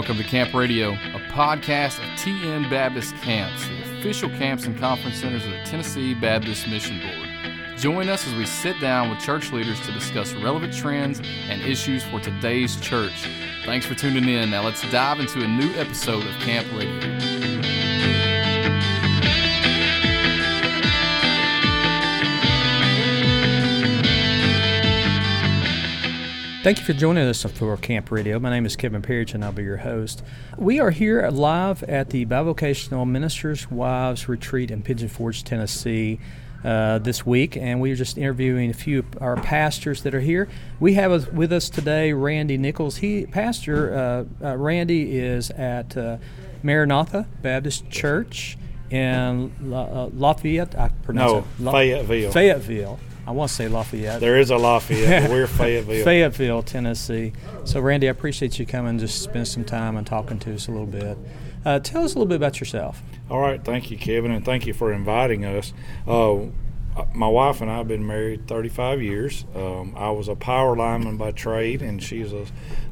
welcome to Camp Radio, a podcast of TN Baptist Camps, the official camps and conference centers of the Tennessee Baptist Mission Board. Join us as we sit down with church leaders to discuss relevant trends and issues for today's church. Thanks for tuning in. Now let's dive into a new episode of Camp Radio. Thank you for joining us for Camp Radio. My name is Kevin Parrish, and I'll be your host. We are here live at the Bivocational Ministers Wives Retreat in Pigeon Forge, Tennessee. Uh, this week, and we are just interviewing a few of our pastors that are here. We have with us today Randy Nichols. He pastor uh, uh, Randy is at uh, Maranatha Baptist Church in La- uh, Lafayette. I pronounce No, it La- Fayetteville. Fayetteville. I want to say Lafayette. There is a Lafayette, we're Fayetteville. Fayetteville, Tennessee. So, Randy, I appreciate you coming, just spend some time and talking to us a little bit. Uh, tell us a little bit about yourself. All right, thank you, Kevin, and thank you for inviting us. Uh, my wife and I have been married 35 years. Um, I was a power lineman by trade, and she's a,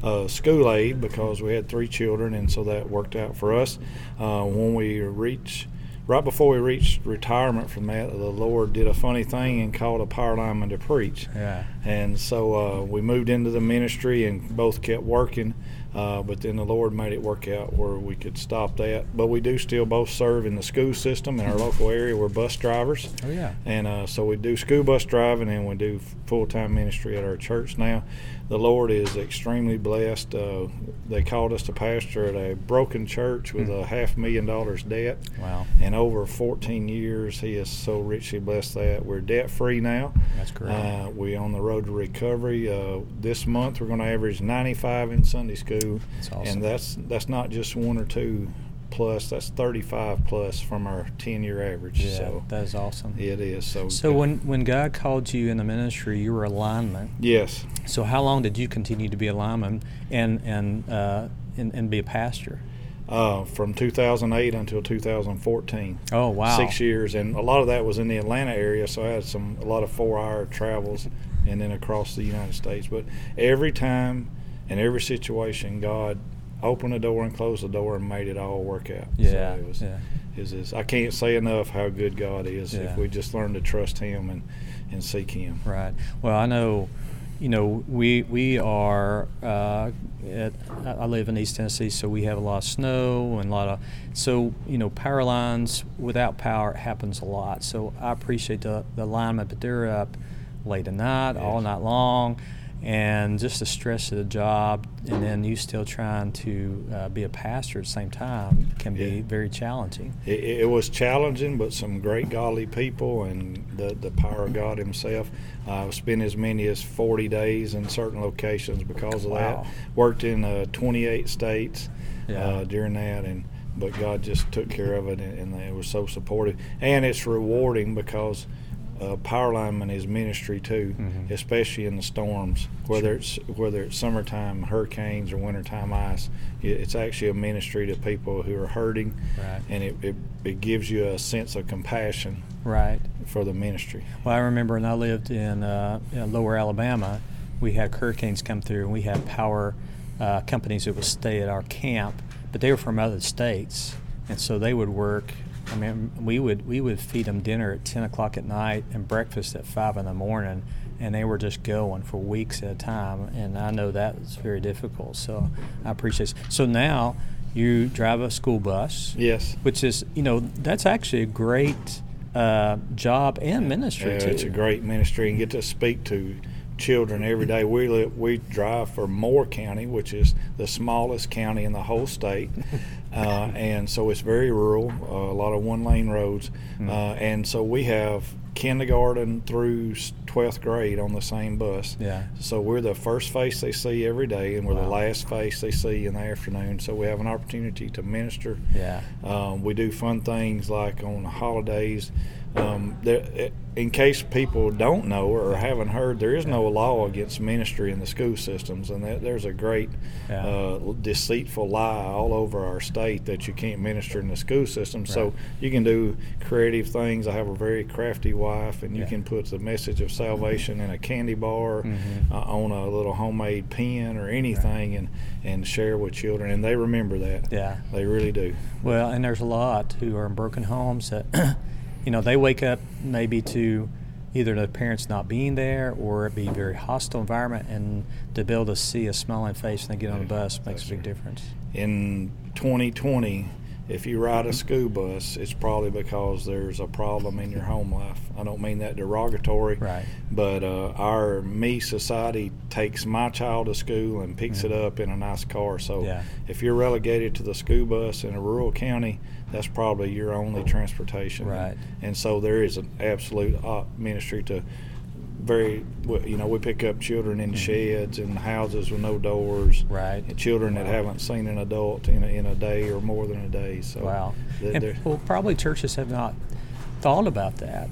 a school aide because we had three children, and so that worked out for us. Uh, when we reached right before we reached retirement from that, the Lord did a funny thing and called a power lineman to preach. Yeah. And so uh, we moved into the ministry and both kept working. Uh, but then the Lord made it work out where we could stop that. But we do still both serve in the school system in our local area. We're bus drivers. Oh, yeah. And uh, so we do school bus driving and we do full time ministry at our church now. The Lord is extremely blessed. Uh, they called us to pastor at a broken church with a half million dollars debt. Wow. And over 14 years, He has so richly blessed that. We're debt free now. That's great. Uh, we're on the road to recovery. Uh, this month, we're going to average 95 in Sunday school. That's awesome. And that's, that's not just one or two plus, that's 35 plus from our 10 year average. Yeah, so that is awesome. it is. So, So, when, when God called you in the ministry, you were a lineman. yes. So, how long did you continue to be a lineman and, and, uh, and, and be a pastor? Uh, from 2008 until 2014. Oh, wow. Six years, and a lot of that was in the Atlanta area, so I had some a lot of four-hour travels, and then across the United States. But every time, in every situation, God opened the door and closed the door and made it all work out. Yeah. so it was, yeah. is is I can't say enough how good God is Yeah. if we just learn to trust Him and and seek Him. Right. Well, I know, you know, we we are. Uh, at, I live in East Tennessee, so we have a lot of snow and a lot of. So you know, power lines without power happens a lot. So I appreciate the the linemen, but they're up late at night, all night long. And just the stress of the job, and then you still trying to uh, be a pastor at the same time can be Yeah. very challenging. It, it was challenging, but some great godly people and the, the power of God Himself. I've spent as many as 40 days in certain locations because of Wow. that. Worked in uh, 28 states Yeah. uh, during that, and but God just took care of it, and, and it was so supportive. And it's rewarding because uh, power lineman is ministry too, Mhm. especially in the storms. Whether it's whether it's summertime hurricanes or wintertime ice, it, it's actually a ministry to people who are hurting Right. and it, it, it gives you a sense of compassion Right. for the ministry. Well, I remember when I lived in, uh, in Lower Alabama, we had hurricanes come through, and we had power uh, companies that would stay at our camp, but they were from other states, and so they would work. I mean, we would we would feed them dinner at ten o'clock at night and breakfast at five in the morning, and they were just going for weeks at a time. And I know that was very difficult. So I appreciate. It. So now you drive a school bus Yes. which is you know that's actually a great uh, job and ministry Yeah, too. it's a great ministry and get to speak to children every day. We live, we drive for Moore County, which is the smallest county in the whole state, uh, and so it's very rural. Uh, a lot of one lane roads, Mm. uh, and so we have kindergarten through twelfth grade on the same bus. Yeah. So we're the first face they see every day, and we're the last face they see in the afternoon. So we have an opportunity to minister Yeah. Um, we do fun things like on holidays. Um, there, in case people don't know or haven't heard, there is no law against ministry in the school systems, and that, there's a great Yeah. uh, deceitful lie all over our state that you can't minister in the school system. So you can do creative things. I have a very crafty wife, and you Yeah. can put the message of salvation in a candy bar, Mhm. uh, on a little homemade pen or anything, and and share with children, and they remember that. Yeah. They really do. Well, and there's a lot who are in broken homes that, you know, they wake up maybe to either the parents not being there or it be a very hostile environment, and to be able to see a smiling face when they get on the mm-hmm. bus makes a big difference. in 2020, if you ride a school bus, it's probably because there's a problem in your home life. I don't mean that derogatory, Right. but uh, our me society takes my child to school and picks it up in a nice car. So. Yeah. if you're relegated to the school bus in a rural county, that's probably your only transportation. Right. And so there is an absolute uh, ministry to very, you know, we pick up children in sheds and houses with no doors Mm-hmm. Right. children that haven't seen an adult in a, in a day or more than a day. So Wow. And, well, probably churches have not thought about that.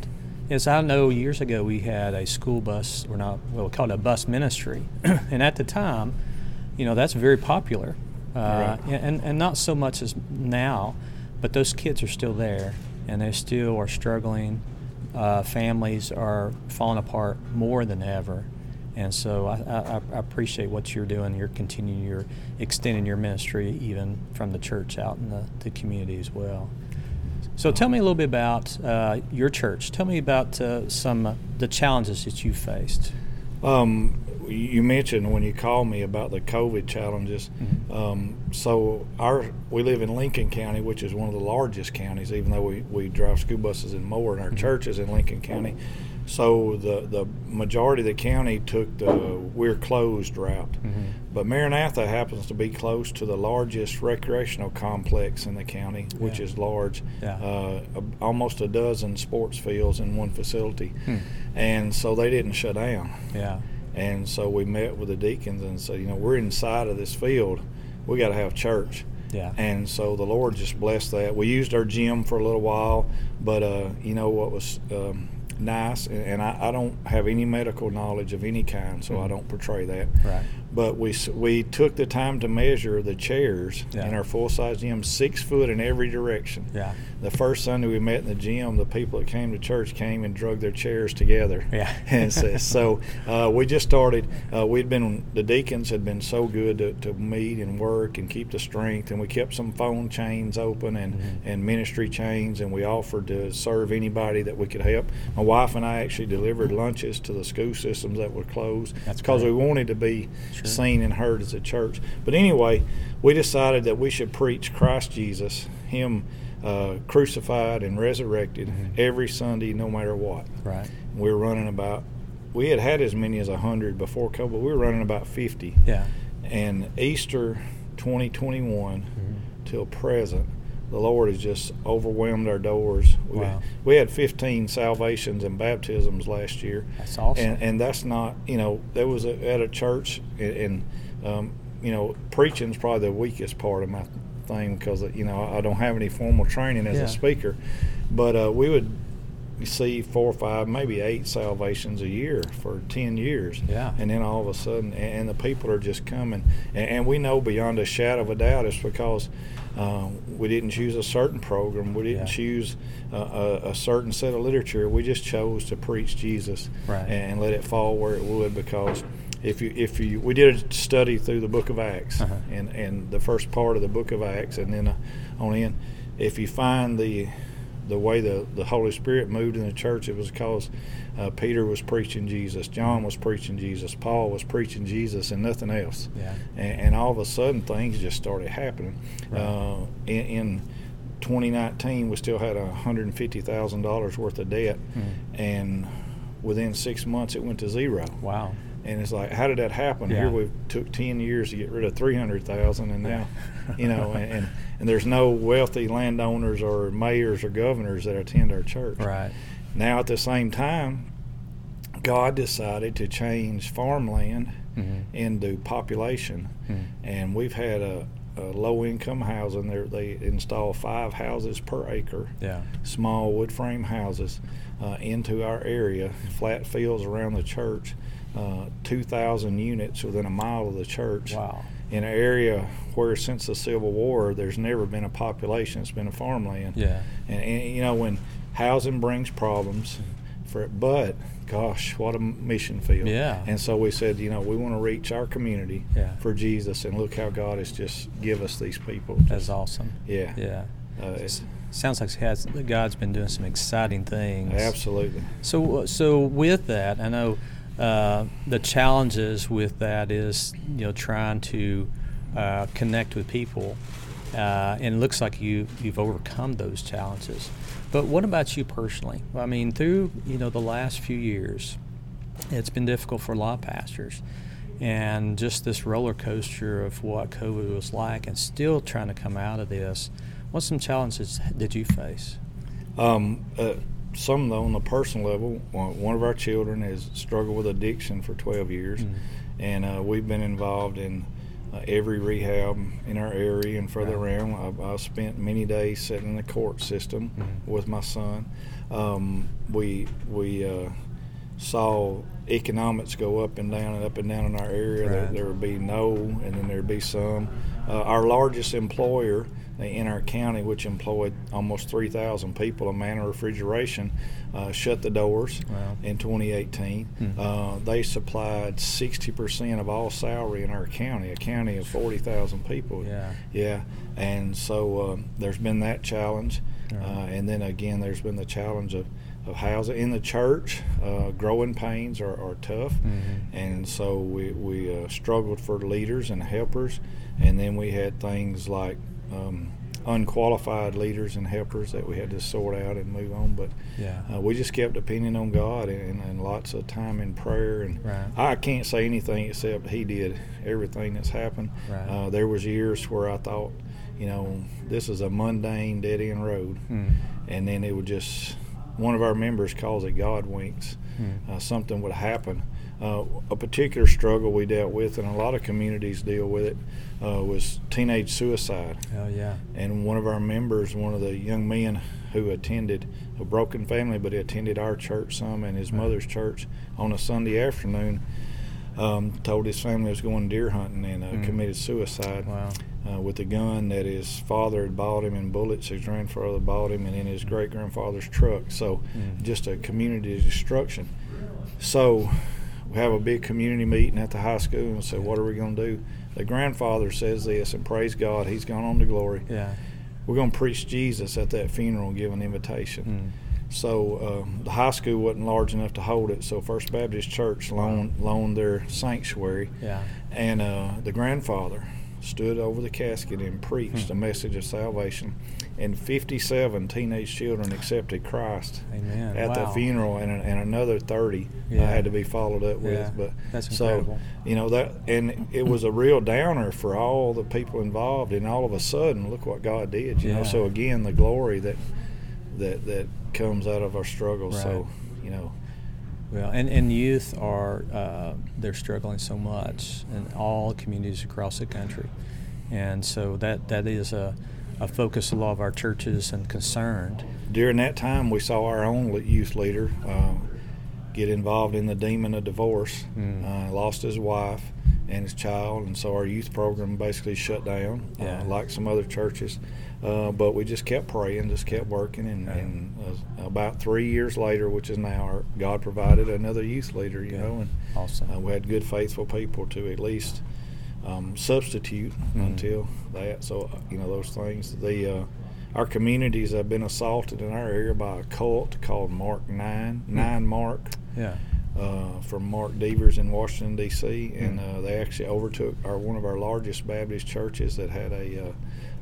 As I know, years ago we had a school bus, or not, well, we called it a bus ministry, and at the time, you know, that's very popular, uh, Right. and and not so much as now, but those kids are still there, and they still are struggling. Uh, families are falling apart more than ever, and so I, I, I appreciate what you're doing. You're continuing, you're extending your ministry even from the church out in the, the community as well. So tell me a little bit about uh, your church. Tell me about uh, some the challenges that you faced. Um, you mentioned when you called me about the COVID challenges. Mm-hmm. Um, so our we live in Lincoln County, which is one of the largest counties, even though we, we drive school buses in more, and our Mm-hmm. church is in Lincoln County. So the the majority of the county took the we're closed route. Mm-hmm. But Maranatha happens to be close to the largest recreational complex in the county, which Yeah. is large, Yeah. uh, a, almost a dozen sports fields in one facility. Hmm. And so they didn't shut down. Yeah, And so we met with the deacons and said, you know, we're inside of this field. We got to have church. yeah, And so the Lord just blessed that. We used our gym for a little while, but uh, you know what was um, nice, and, and I, I don't have any medical knowledge of any kind, so I don't portray that. right. But we we took the time to measure the chairs Yeah. in our full size gym, six foot in every direction. Yeah, The first Sunday we met in the gym, the people that came to church came and drug their chairs together. Yeah. and so, so uh, we just started. Uh, we'd been the deacons had been so good to, to meet and work and keep the strength, and we kept some phone chains open and Mm-hmm. and ministry chains, and we offered to serve anybody that we could help. My wife and I actually delivered lunches to the school systems that were closed because we wanted to be Sure. Seen and heard as a church. But anyway, we decided that we should preach Christ Jesus, Him uh, crucified and resurrected Mm-hmm. every Sunday, no matter what. right. We were running about, we had had as many as 100 before COVID, but we were running about 50. Yeah, And Easter 2021 Mm-hmm. till present, the Lord has just overwhelmed our doors. We, Wow. we had 15 salvations and baptisms last year that's awesome. and and that's not you know there was a, at a church and, and um, you know preaching is probably the weakest part of my thing because you know I don't have any formal training as Yeah. a speaker, but uh, we would see four or five maybe eight salvations a year for 10 years Yeah. and then all of a sudden and, and the people are just coming and, and we know beyond a shadow of a doubt it's because uh, we didn't choose a certain program we didn't Yeah. choose a, a, a certain set of literature we just chose to preach jesus Right. and let it fall where it would because if you if you we did a study through the book of acts Uh-huh. and and the first part of the book of acts and then uh, on in if you find the the way the, the Holy Spirit moved in the church, it was because uh, Peter was preaching Jesus, John was preaching Jesus, Paul was preaching Jesus, and nothing else. Yeah. And, and all of a sudden, things just started happening. Right. Uh, in, in 2019, we still had $150,000 worth of debt, Mm. and within six months, it went to zero. wow. And it's like, how did that happen? Yeah. Here we took ten years to get rid of three hundred thousand, and now, you know, and, and and there's no wealthy landowners or mayors or governors that attend our church. Right. Now, at the same time, God decided to change farmland Mhm. into population, Mhm. and we've had a uh, low income housing. They they install five houses per acre, Yeah. small wood frame houses, uh, into our area, flat fields around the church, uh, 2,000 units within a mile of the church. Wow. In an area where since the Civil War there's never been a population, it's been a farmland. Yeah. And, and you know when housing brings problems, for it, but gosh, what a mission field. Yeah. And so we said, you know, we want to reach our community Yeah. for Jesus, and look how God has just give us these people. That's awesome. Yeah. Yeah. Uh, it's, Sounds like has, God's been doing some exciting things. absolutely. So, so with that, I know uh, the challenges with that is you know trying to uh, connect with people, uh, and it looks like you you've overcome those challenges. But what about you personally? I mean, through you know the last few years, it's been difficult for a lot of pastors, and just this roller coaster of what COVID was like, and still trying to come out of this. What some challenges did you face? Um, uh, some though on the personal level, one of our children has struggled with addiction for 12 years, Mhm. and uh, we've been involved in uh, every rehab in our area and further Right. around. I've, I've spent many days sitting in the court system Mhm. with my son. Um, we we uh, saw economics go up and down and up and down in our area. There, Right. there would be no, and then there'd be some. Uh, our largest employer in our county, which employed almost 3,000 people, a Manor Refrigeration, uh, shut the doors Wow. in 2018. Hmm. Uh, they supplied 60% of all salary in our county, a county of 40,000 people. Yeah. Yeah, and so um, there's been that challenge, Right. uh, and then again there's been the challenge of, of housing in the church. Uh, growing pains are, are tough, Mhm. and so we we uh, struggled for leaders and helpers, and then we had things like. Um, unqualified leaders and helpers that we had to sort out and move on but Yeah. uh, we just kept depending on God and, and lots of time in prayer. And Right. I can't say anything except He did everything that's happened. Right. Uh, there was years where I thought, you know, this is a mundane dead end road, Hmm. and then it would just one of our members calls it God winks. Hmm. Uh, something would happen. Uh, a particular struggle we dealt with, and a lot of communities deal with it, uh, was teenage suicide Oh yeah. and one of our members, one of the young men who attended a broken family, but he attended our church some and his Right. mother's church on a Sunday afternoon, um, told his family he was going deer hunting and uh, Mm. committed suicide Wow. uh, with a gun that his father had bought him and bullets his grandfather bought him and in his great grandfather's truck. So Mm. just a community destruction. So we have a big community meeting at the high school and say, what are we going to do? The grandfather says this, and praise God, he's gone on to glory. Yeah. We're going to preach Jesus at that funeral and give an invitation. Hmm. So um, the high school wasn't large enough to hold it, so First Baptist Church loaned, loaned their sanctuary, Yeah. and uh, the grandfather stood over the casket and preached Hmm. a message of salvation. And 57 teenage children accepted Christ Amen. at wow. the funeral, and, and another 30 uh, Yeah. had to be followed up with. Yeah, But that's so incredible. you know that, and it was a real downer for all the people involved. And all of a sudden, look what God did. You know, so again, the glory that that that comes out of our struggles. So you know, Well, and, and youth are uh, they're struggling so much in all communities across the country, and so that that is a, a focus of a lot of our churches and concerned. during that time, we saw our own youth leader uh, get involved in the demon of divorce. Mm. Uh, lost his wife and his child, and so our youth program basically shut down, Yeah. uh, like some other churches. Uh, but we just kept praying, just kept working, and, Right. and uh, about three years later, which is now, our, God provided another youth leader. You Good. know, and Awesome. uh, we had good, faithful people to at least um, substitute Mhm. until that. So uh, you know those things. The uh, our communities have been assaulted in our area by a cult called Mark Nine, Hmm. Nine Mark, Yeah. uh, from Mark Dever's in Washington D.C. And Hmm. uh, they actually overtook our one of our largest Baptist churches that had a uh,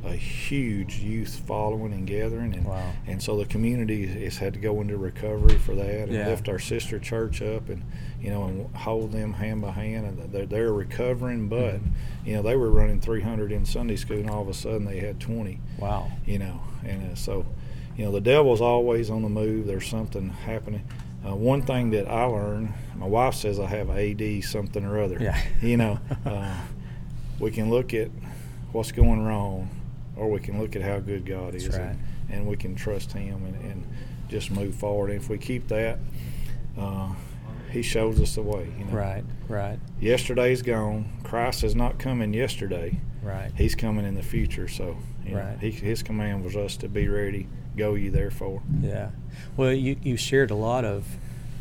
a huge youth following and gathering, and Wow. and so the community has had to go into recovery for that and Yeah. lift our sister church up and you know and hold them hand by hand and they're, they're recovering but Mhm. you know they were running 300 in sunday school and all of a sudden they had 20 Wow. you know and uh, so you know the devil's always on the move there's something happening uh, one thing that i learned my wife says i have ad something or other Yeah. you know uh, we can look at what's going wrong, or we can look at how good God is, right. and, and we can trust Him and, and just move forward. And if we keep that, uh, He shows us the way. You know? Right, right, Yesterday's gone. Christ is not coming yesterday. right. He's coming in the future. So, you know, Right. he, His command was us to be ready. Go ye therefore. Yeah. Well, you, you shared a lot of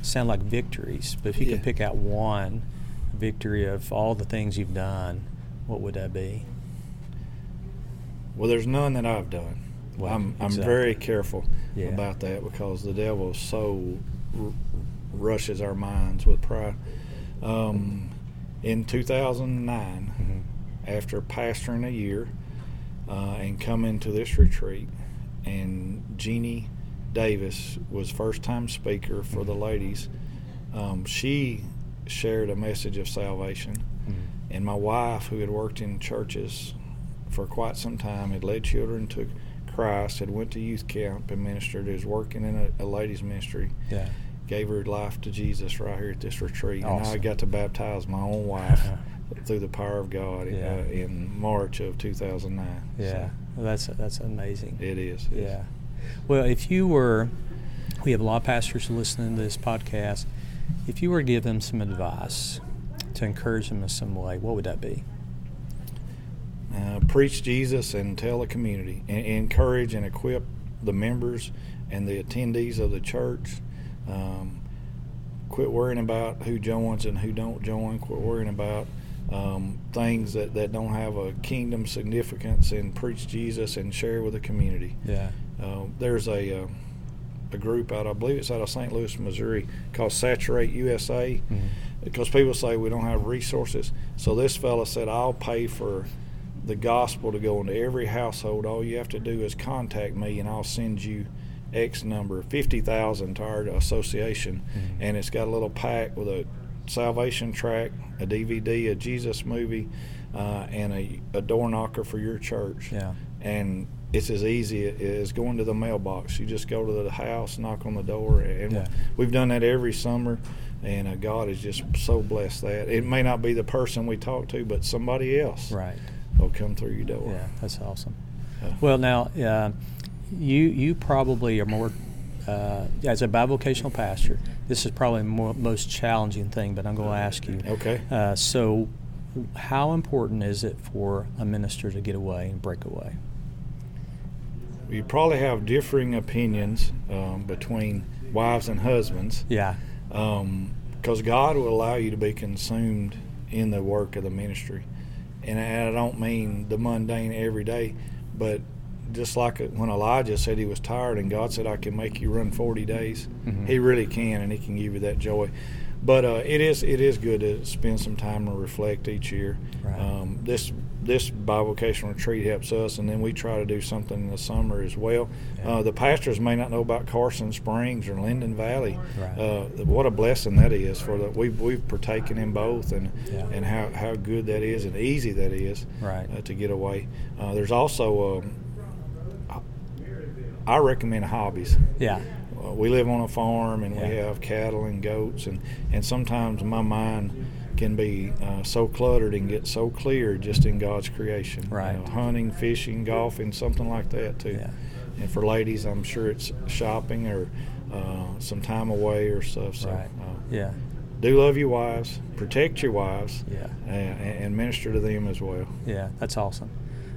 sound like victories, but if you Yeah. could pick out one victory of all the things you've done, what would that be? Well, there's none that I've done. Well, I'm, I'm exactly. very careful Yeah. about that because the devil so r- rushes our minds with pride. Um, in 2009, Mm-hmm. after pastoring a year uh, and coming to this retreat, and Jeannie Davis was first time speaker for the ladies, um, she shared a message of salvation. Mhm. And my wife, who had worked in churches for quite some time, had led children to Christ, had went to youth camp and ministered, is working in a, a ladies ministry, Yeah. gave her life to Jesus right here at this retreat. And I got to baptize my own wife through the power of God Yeah. uh, in March of 2009. Yeah. So Well, that's that's amazing. it is. it is. Yeah. Well, if you were, we have a lot of pastors listening to this podcast. If you were to give them some advice to encourage them in some way, what would that be? Uh, preach Jesus and tell the community. And encourage and equip the members and the attendees of the church. Um, quit worrying about who joins and who don't join. Quit worrying about um, things that, that don't have a kingdom significance and preach Jesus and share with the community. Yeah. Uh, there's a, uh, a group out, I believe it's out of St. Louis, Missouri, called Saturate USA Mhm. because people say we don't have resources. So this fella said, I'll pay for the gospel to go into every household. All you have to do is contact me, and I'll send you X number, fifty thousand to our association, Mhm. and it's got a little pack with a salvation track, a DVD, a Jesus movie, uh, and a, a door knocker for your church. Yeah. And it's as easy as going to the mailbox. You just go to the house, knock on the door, and Yeah. we've done that every summer. And uh, God has just so blessed that. It may not be the person we talk to, but somebody else Right. Will come through your door. Yeah, that's awesome. Yeah. Well, now uh, you you probably are more uh, as a bivocational pastor. This is probably the more, most challenging thing, but I'm going to ask you. Okay. Uh, so, how important is it for a minister to get away and break away? You probably have differing opinions um, between wives and husbands. Yeah. because God will allow you to be consumed in the work of the ministry. And I don't mean the mundane every day, but just like when Elijah said he was tired and God said, I can make you run 40 days, Mhm. he really can, and he can give you that joy. But uh, it is it is good to spend some time and reflect each year. Right. Um, this this bivocational retreat helps us, and then we try to do something in the summer as well. Yeah. Uh, the pastors may not know about Carson Springs or Linden Valley. Right. Uh, what a blessing that is for the we've we've partaken in both, and Yeah. and how, how good that is and easy that is Right. uh, to get away. Uh, there's also um, I recommend hobbies. Yeah. Uh, we live on a farm and we have cattle and goats and, and sometimes my mind can be uh, so cluttered and get so clear just in God's creation. You Right. know, hunting, fishing, golfing, something like that too. Yeah. And for ladies, I'm sure it's shopping or uh, some time away or stuff. So Right. uh, Yeah. do love your wives, protect your wives, Yeah. and, and minister to them as well. Yeah, that's awesome.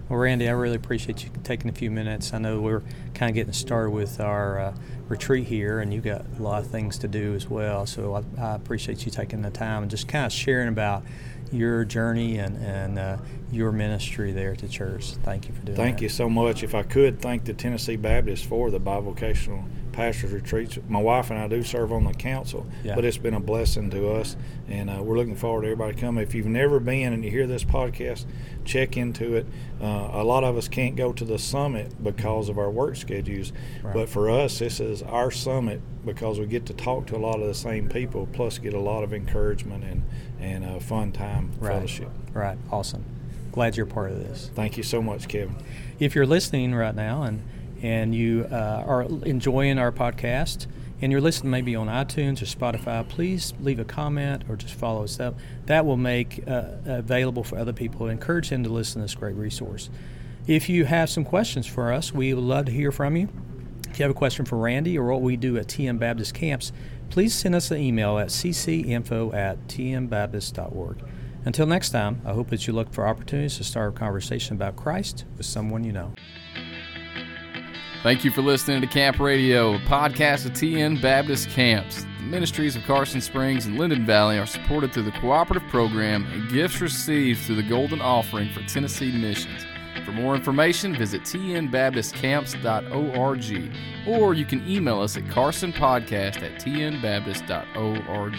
Well, Randy, I really appreciate you taking a few minutes. I know we're kind of getting started with our uh, retreat here, and you've got a lot of things to do as well. So I, I appreciate you taking the time and just kind of sharing about your journey and, and uh, your ministry there at the church. Thank you for doing that. Thank that. you so much. If I could thank the Tennessee Baptist for the bivocational pastors retreats. My wife and I do serve on the council, Yeah. but it's been a blessing to us, and uh, we're looking forward to everybody coming. If you've never been and you hear this podcast, check into it. Uh, a lot of us can't go to the summit because of our work schedules, Right. but for us, this is our summit because we get to talk to a lot of the same people, plus get a lot of encouragement and and a fun time Right. fellowship. Right. Awesome. Glad you're part of this. Thank you so much, Kevin. If you're listening right now and and you uh, are enjoying our podcast and you're listening maybe on iTunes or Spotify, please leave a comment or just follow us up. That will make uh, available for other people. Encourage them to listen to this great resource. If you have some questions for us, we would love to hear from you. If you have a question for Randy or what we do at TN Baptist Camps, please send us an email at ccinfo at tnbaptist.org. Until next time, I hope that you look for opportunities to start a conversation about Christ with someone you know. Thank you for listening to Camp Radio, a podcast of TN Baptist Camps. The ministries of Carson Springs and Linden Valley are supported through the cooperative program and gifts received through the Golden Offering for Tennessee Missions. For more information, visit tnbaptistcamps.org or you can email us at carsonpodcast at tnbaptist.org.